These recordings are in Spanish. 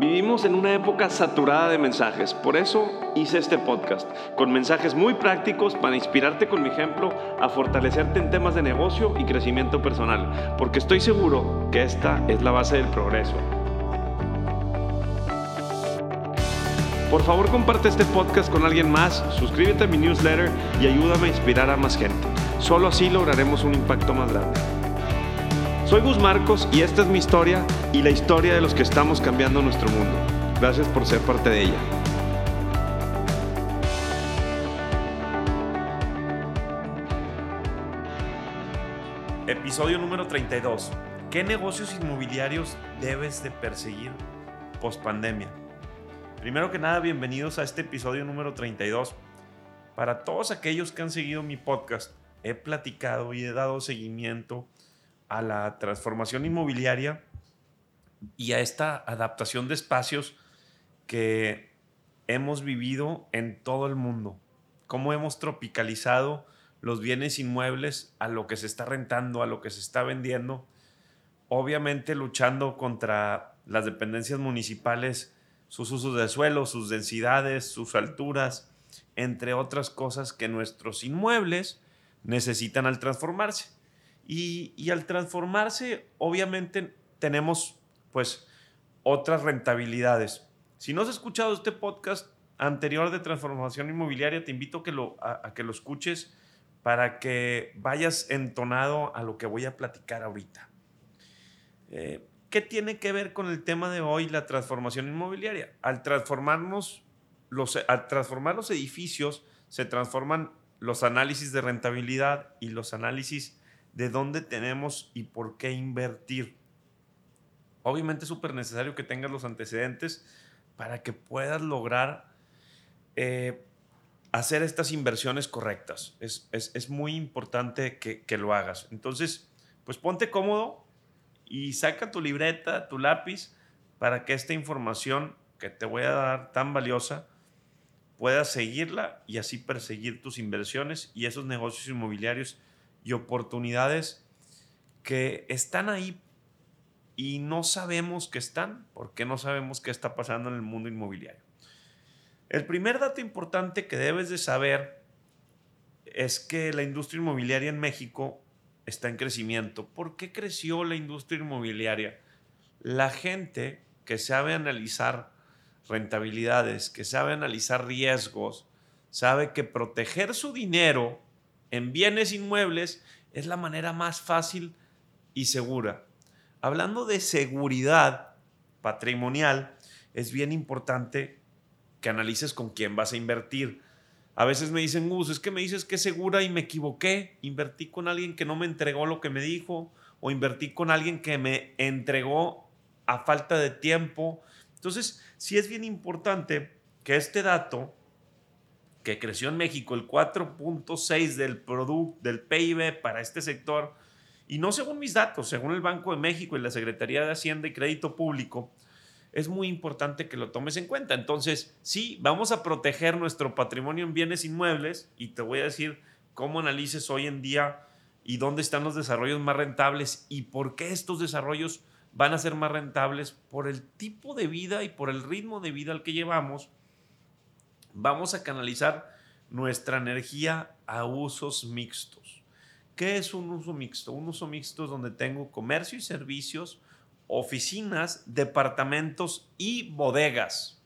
Vivimos en una época saturada de mensajes, por eso hice este podcast, con mensajes muy prácticos para inspirarte con mi ejemplo a fortalecerte en temas de negocio y crecimiento personal, porque estoy seguro que esta es la base del progreso. Por favor comparte este podcast con alguien más, suscríbete a mi newsletter y ayúdame a inspirar a más gente. Solo así lograremos un impacto más grande. Soy Gus Marcos y esta es mi historia y la historia de los que estamos cambiando nuestro mundo. Gracias por ser parte de ella. Episodio número 32. ¿Qué negocios inmobiliarios debes de perseguir post pandemia? Primero que nada, bienvenidos a este episodio número 32. Para todos aquellos que han seguido mi podcast, he platicado y he dado seguimiento a la transformación inmobiliaria y a esta adaptación de espacios que hemos vivido en todo el mundo. Cómo hemos tropicalizado los bienes inmuebles a lo que se está rentando, a lo que se está vendiendo. Obviamente luchando contra las dependencias municipales, sus usos de suelo, sus densidades, sus alturas, entre otras cosas que nuestros inmuebles necesitan al transformarse. Y, al transformarse, obviamente tenemos pues otras rentabilidades. Si no has escuchado este podcast anterior de transformación inmobiliaria, te invito a que lo, escuches para que vayas entonado a lo que voy a platicar ahorita. Eh, ¿Qué tiene que ver con el tema de hoy, la transformación inmobiliaria? Al transformarnos, al transformar los edificios, se transforman los análisis de rentabilidad y los análisis de dónde tenemos y por qué invertir. Obviamente es súper necesario que tengas los antecedentes para que puedas lograr eh, hacer estas inversiones correctas. Es, muy importante que, que, lo hagas. Entonces, pues ponte cómodo y saca tu libreta, tu lápiz, para que esta información que te voy a dar tan valiosa puedas seguirla y así perseguir tus inversiones y esos negocios inmobiliarios y oportunidades que están ahí y no sabemos que están porque no sabemos qué está pasando en el mundo inmobiliario. El primer dato importante que debes de saber es que la industria inmobiliaria en México está en crecimiento. ¿Por qué creció la industria inmobiliaria? La gente que sabe analizar rentabilidades, que sabe analizar riesgos, sabe que proteger su dinero en bienes inmuebles es la manera más fácil y segura. Hablando de seguridad patrimonial, es bien importante que analices con quién vas a invertir. A veces me dicen, Gus, es que me dices que es segura y me equivoqué. Invertí con alguien que no me entregó lo que me dijo o invertí con alguien que me entregó a falta de tiempo. Entonces, sí es bien importante que este dato que creció en México el 4.6 del producto del PIB para este sector y no según mis datos, según el Banco de México y la Secretaría de Hacienda y Crédito Público, es muy importante que lo tomes en cuenta. Entonces, sí, vamos a proteger nuestro patrimonio en bienes inmuebles y te voy a decir cómo analices hoy en día y dónde están los desarrollos más rentables y por qué estos desarrollos van a ser más rentables por el tipo de vida y por el ritmo de vida al que llevamos vamos a canalizar nuestra energía a usos mixtos. ¿Qué es un uso mixto? Un uso mixto es donde tengo comercio y servicios, oficinas, departamentos y bodegas.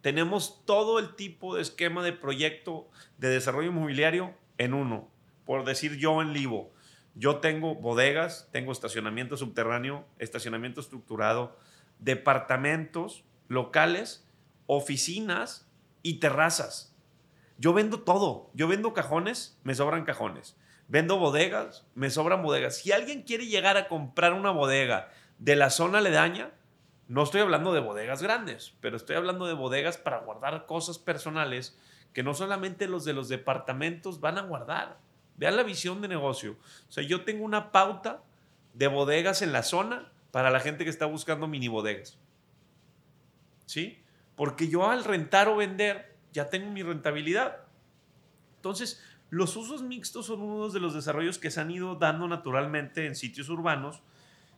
Tenemos todo el tipo de esquema de proyecto de desarrollo inmobiliario en uno. Por decir yo en Livo, yo tengo bodegas, tengo estacionamiento subterráneo, estacionamiento estructurado, departamentos locales, oficinas y terrazas. Yo vendo todo. Yo vendo cajones, me sobran cajones. Vendo bodegas, me sobran bodegas. Si alguien quiere llegar a comprar una bodega de la zona aledaña, no estoy hablando de bodegas grandes, pero estoy hablando de bodegas para guardar cosas personales que no solamente los de los departamentos van a guardar. Vean la visión de negocio. O sea, yo tengo una pauta de bodegas en la zona para la gente que está buscando mini bodegas. ¿Sí? Porque yo al rentar o vender ya tengo mi rentabilidad. Entonces, los usos mixtos son uno de los desarrollos que se han ido dando naturalmente en sitios urbanos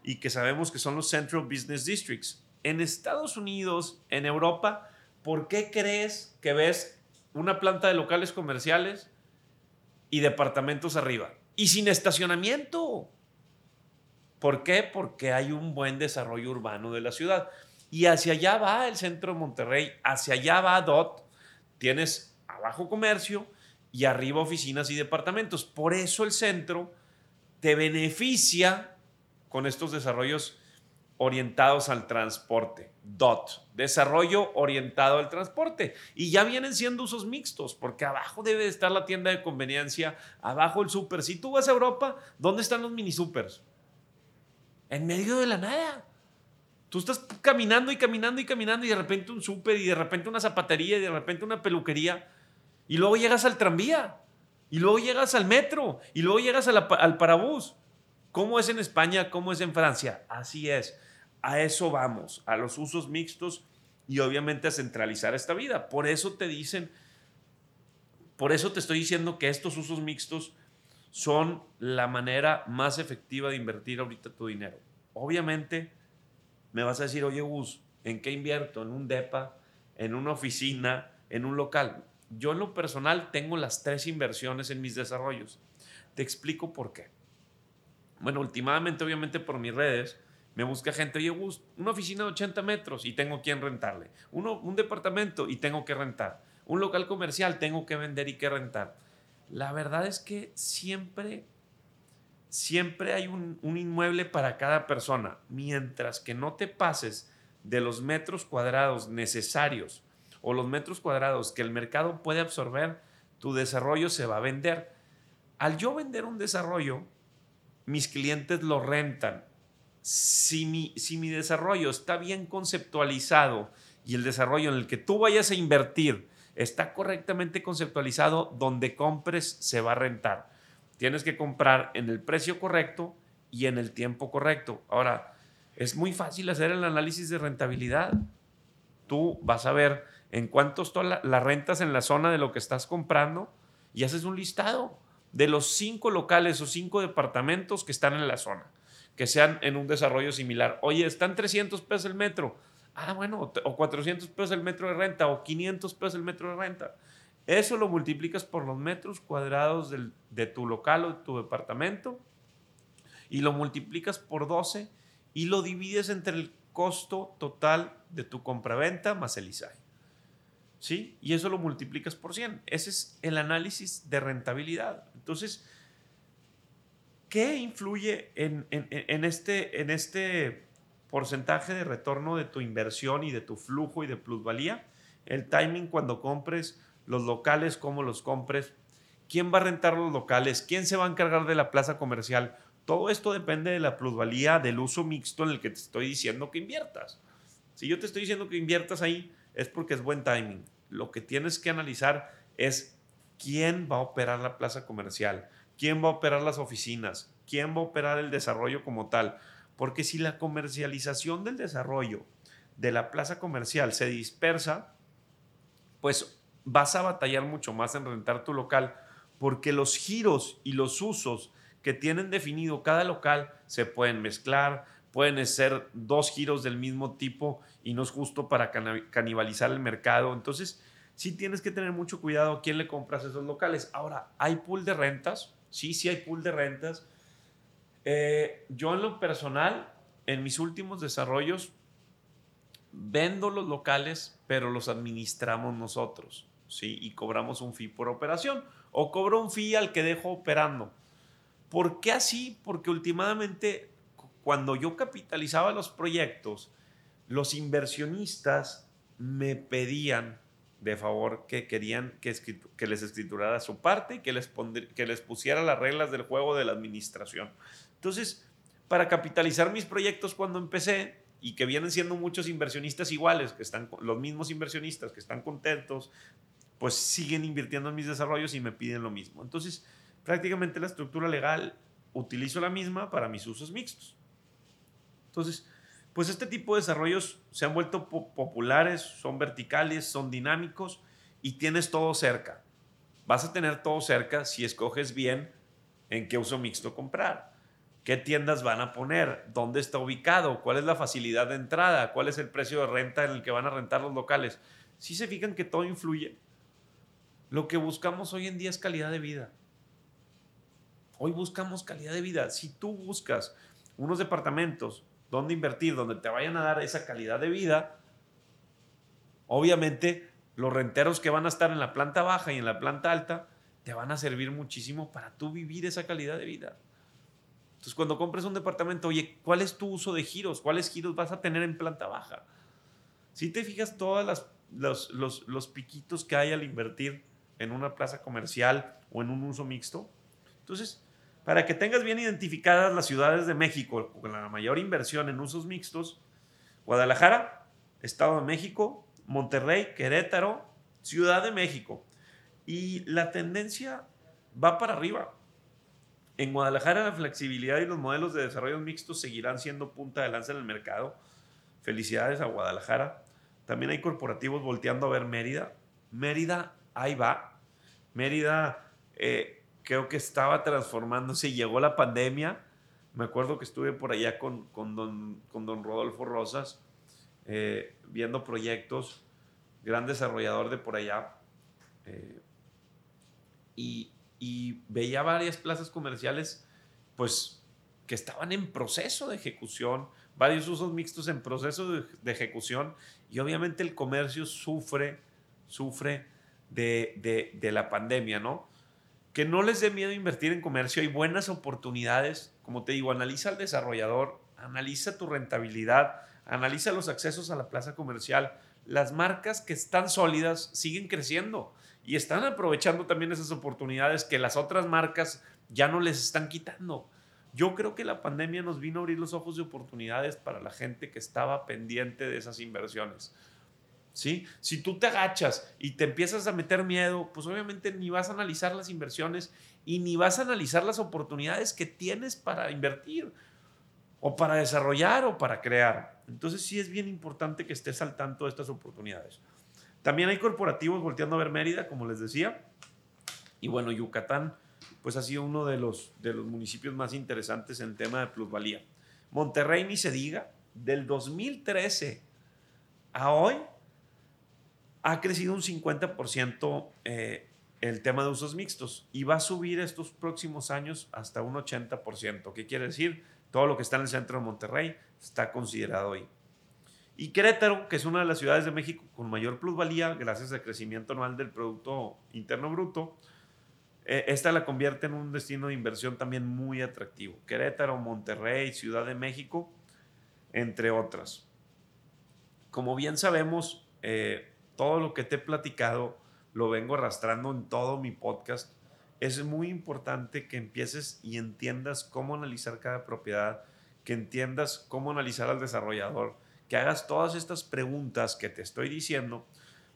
y que sabemos que son los Central Business Districts. En Estados Unidos, en Europa, ¿por qué crees que ves una planta de locales comerciales y departamentos arriba? Y sin estacionamiento. ¿Por qué? Porque hay un buen desarrollo urbano de la ciudad. Y hacia allá va el centro de Monterrey, hacia allá va DOT. Tienes abajo comercio y arriba oficinas y departamentos. Por eso el centro te beneficia con estos desarrollos orientados al transporte. DOT, desarrollo orientado al transporte. Y ya vienen siendo usos mixtos, porque abajo debe estar la tienda de conveniencia, abajo el súper. Si tú vas a Europa, ¿dónde están los mini supers? En medio de la nada. Tú estás caminando y caminando y caminando y de repente un súper y de repente una zapatería y de repente una peluquería y luego llegas al tranvía y luego llegas al metro y luego llegas al parabús. ¿Cómo es en España? ¿Cómo es en Francia? Así es. A eso vamos, a los usos mixtos y obviamente a centralizar esta vida. Por eso te dicen, por eso te estoy diciendo que estos usos mixtos son la manera más efectiva de invertir ahorita tu dinero. Obviamente, me vas a decir, oye, Gus, ¿en qué invierto? ¿En un DEPA? ¿En una oficina? ¿En un local? Yo en lo personal tengo las tres inversiones en mis desarrollos. Te explico por qué. Bueno, últimamente, obviamente, por mis redes, me busca gente, oye, Gus, una oficina de 80 metros y tengo quien rentarle. Uno, un departamento y tengo que rentar. Un local comercial tengo que vender y que rentar. La verdad es que siempre siempre hay un, inmueble para cada persona, mientras que no te pases de los metros cuadrados necesarios o los metros cuadrados que el mercado puede absorber, tu desarrollo se va a vender. Al yo vender un desarrollo, mis clientes lo rentan. Si mi, si mi desarrollo está bien conceptualizado y el desarrollo en el que tú vayas a invertir está correctamente conceptualizado, donde compres se va a rentar. Tienes que comprar en el precio correcto y en el tiempo correcto. Ahora, es muy fácil hacer el análisis de rentabilidad. Tú vas a ver en cuánto está las rentas en la zona de lo que estás comprando y haces un listado de los cinco locales o cinco departamentos que están en la zona, que sean en un desarrollo similar. Oye, están 300 pesos el metro. Ah, bueno, o 400 pesos el metro de renta o 500 pesos el metro de renta. Eso lo multiplicas por los metros cuadrados de tu local o de tu departamento y lo multiplicas por 12 y lo divides entre el costo total de tu compraventa más el ISAI. ¿Sí? Y eso lo multiplicas por 100. Ese es el análisis de rentabilidad. Entonces, ¿qué influye en, en, este, en este porcentaje de retorno de tu inversión y de tu flujo y de plusvalía? El timing cuando compres los locales, cómo los compres, quién va a rentar los locales, quién se va a encargar de la plaza comercial. Todo esto depende de la plusvalía, del uso mixto en el que te estoy diciendo que inviertas. Si yo te estoy diciendo que inviertas ahí, es porque es buen timing. Lo que tienes que analizar es quién va a operar la plaza comercial, quién va a operar las oficinas, quién va a operar el desarrollo como tal. Porque si la comercialización del desarrollo de la plaza comercial se dispersa, pues vas a batallar mucho más en rentar tu local porque los giros y los usos que tienen definido cada local se pueden mezclar, pueden ser dos giros del mismo tipo y no es justo para canibalizar el mercado. Entonces, sí tienes que tener mucho cuidado a quién le compras esos locales. Ahora, ¿hay pool de rentas? Sí, sí hay pool de rentas. Eh, yo en lo personal, en mis últimos desarrollos, vendo los locales, pero los administramos nosotros. ¿Sí? Y cobramos un fee por operación. O cobro un fee al que dejo operando. ¿Por qué así? Porque últimamente, cuando yo capitalizaba los proyectos, los inversionistas me pedían de favor que querían que, les escriturara su parte y que les, que les pusiera las reglas del juego de la administración. Entonces, para capitalizar mis proyectos cuando empecé, y que vienen siendo muchos inversionistas iguales, que están los mismos inversionistas que están contentos, pues siguen invirtiendo en mis desarrollos y me piden lo mismo. Entonces, prácticamente la estructura legal utilizo la misma para mis usos mixtos. Entonces, pues este tipo de desarrollos se han vuelto populares, son verticales, son dinámicos y tienes todo cerca. Vas a tener todo cerca si escoges bien en qué uso mixto comprar. qué tiendas van a poner, dónde está ubicado, cuál es la facilidad de entrada, cuál es el precio de renta en el que van a rentar los locales. Si se fijan que todo influye. Lo que buscamos hoy en día es calidad de vida. Hoy buscamos calidad de vida. Si tú buscas unos departamentos donde invertir, donde te vayan a dar esa calidad de vida, obviamente los renteros que van a estar en la planta baja y en la planta alta te van a servir muchísimo para tú vivir esa calidad de vida. Entonces, cuando compres un departamento, oye, ¿cuál es tu uso de giros? ¿Cuáles giros vas a tener en planta baja? Si te fijas todos los, los, los piquitos que hay al invertir en una plaza comercial o en un uso mixto. Entonces, para que tengas bien identificadas las ciudades de México con la mayor inversión en usos mixtos, Guadalajara, Estado de México, Monterrey, Querétaro, Ciudad de México. Y la tendencia va para arriba. En Guadalajara la flexibilidad y los modelos de desarrollo mixtos seguirán siendo punta de lanza en el mercado. Felicidades a Guadalajara. También hay corporativos volteando a ver Mérida. Mérida, ahí va. Mérida eh, creo que estaba transformándose. Llegó la pandemia. Me acuerdo que estuve por allá con, con, don, con don Rodolfo Rosas eh, viendo proyectos. Gran desarrollador de por allá. Eh, y, y veía varias plazas comerciales, pues, que estaban en proceso de ejecución, varios usos mixtos en proceso de, ejecución, y obviamente el comercio sufre, sufre de, de, la pandemia, ¿no? Que no les dé miedo invertir en comercio, hay buenas oportunidades, como te digo, analiza al desarrollador, analiza tu rentabilidad, analiza los accesos a la plaza comercial, las marcas que están sólidas siguen creciendo y están aprovechando también esas oportunidades que las otras marcas ya no les están quitando. Yo creo que la pandemia nos vino a abrir los ojos de oportunidades para la gente que estaba pendiente de esas inversiones. ¿Sí? Si tú te agachas y te empiezas a meter miedo, pues obviamente ni vas a analizar las inversiones y ni vas a analizar las oportunidades que tienes para invertir o para desarrollar o para crear. Entonces sí es bien importante que estés al tanto de estas oportunidades. También hay corporativos volteando a ver Mérida, como les decía. Y bueno, Yucatán, pues ha sido uno de los, de los municipios más interesantes en tema de plusvalía. Monterrey, ni se diga, del 2013 a hoy ha crecido un 50% eh, el tema de usos mixtos y va a subir estos próximos años hasta un 80%. ¿Qué quiere decir? Todo lo que está en el centro de Monterrey está considerado ahí. Y Querétaro, que es una de las ciudades de México con mayor plusvalía gracias al crecimiento anual del Producto Interno Bruto, eh, esta la convierte en un destino de inversión también muy atractivo. Querétaro, Monterrey, Ciudad de México, entre otras. Como bien sabemos, eh, todo lo que te he platicado lo vengo arrastrando en todo mi podcast. Es muy importante que empieces y entiendas cómo analizar cada propiedad, que entiendas cómo analizar al desarrollador, que hagas todas estas preguntas que te estoy diciendo,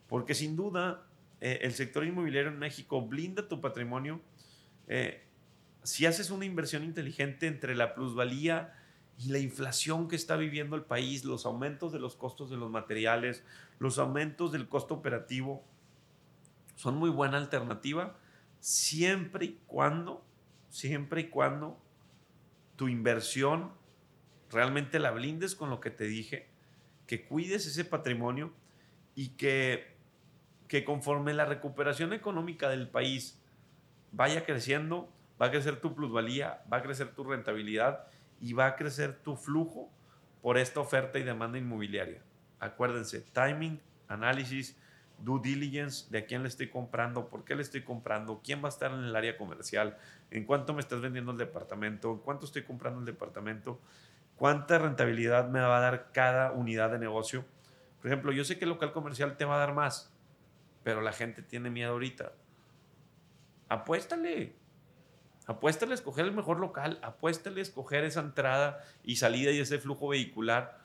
porque sin duda eh, el sector inmobiliario en México blinda tu patrimonio. Eh, si haces una inversión inteligente entre la plusvalía y la inflación que está viviendo el país, los aumentos de los costos de los materiales, los aumentos del costo operativo, son muy buena alternativa siempre y cuando, siempre y cuando tu inversión realmente la blindes con lo que te dije que cuides ese patrimonio y que, que conforme la recuperación económica del país vaya creciendo, va a crecer tu plusvalía, va a crecer tu rentabilidad y va a crecer tu flujo por esta oferta y demanda inmobiliaria. Acuérdense, timing, análisis, due diligence de a quién le estoy comprando, por qué le estoy comprando, quién va a estar en el área comercial, en cuánto me estás vendiendo el departamento, en cuánto estoy comprando el departamento cuánta rentabilidad me va a dar cada unidad de negocio. Por ejemplo, yo sé que el local comercial te va a dar más, pero la gente tiene miedo ahorita. Apuéstale. Apuéstale a escoger el mejor local, apuéstale a escoger esa entrada y salida y ese flujo vehicular.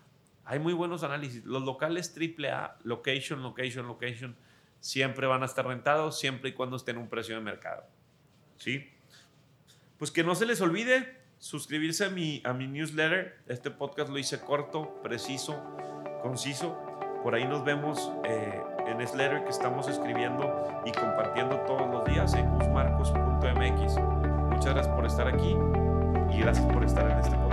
Hay muy buenos análisis. Los locales AAA, location, location, location, siempre van a estar rentados siempre y cuando estén en un precio de mercado. ¿Sí? Pues que no se les olvide, suscribirse a mi, a mi newsletter. Este podcast lo hice corto, preciso, conciso. Por ahí nos vemos eh, en newsletter que estamos escribiendo y compartiendo todos los días en guzmarcos.mx. Muchas gracias por estar aquí. y gracias por estar en este podcast.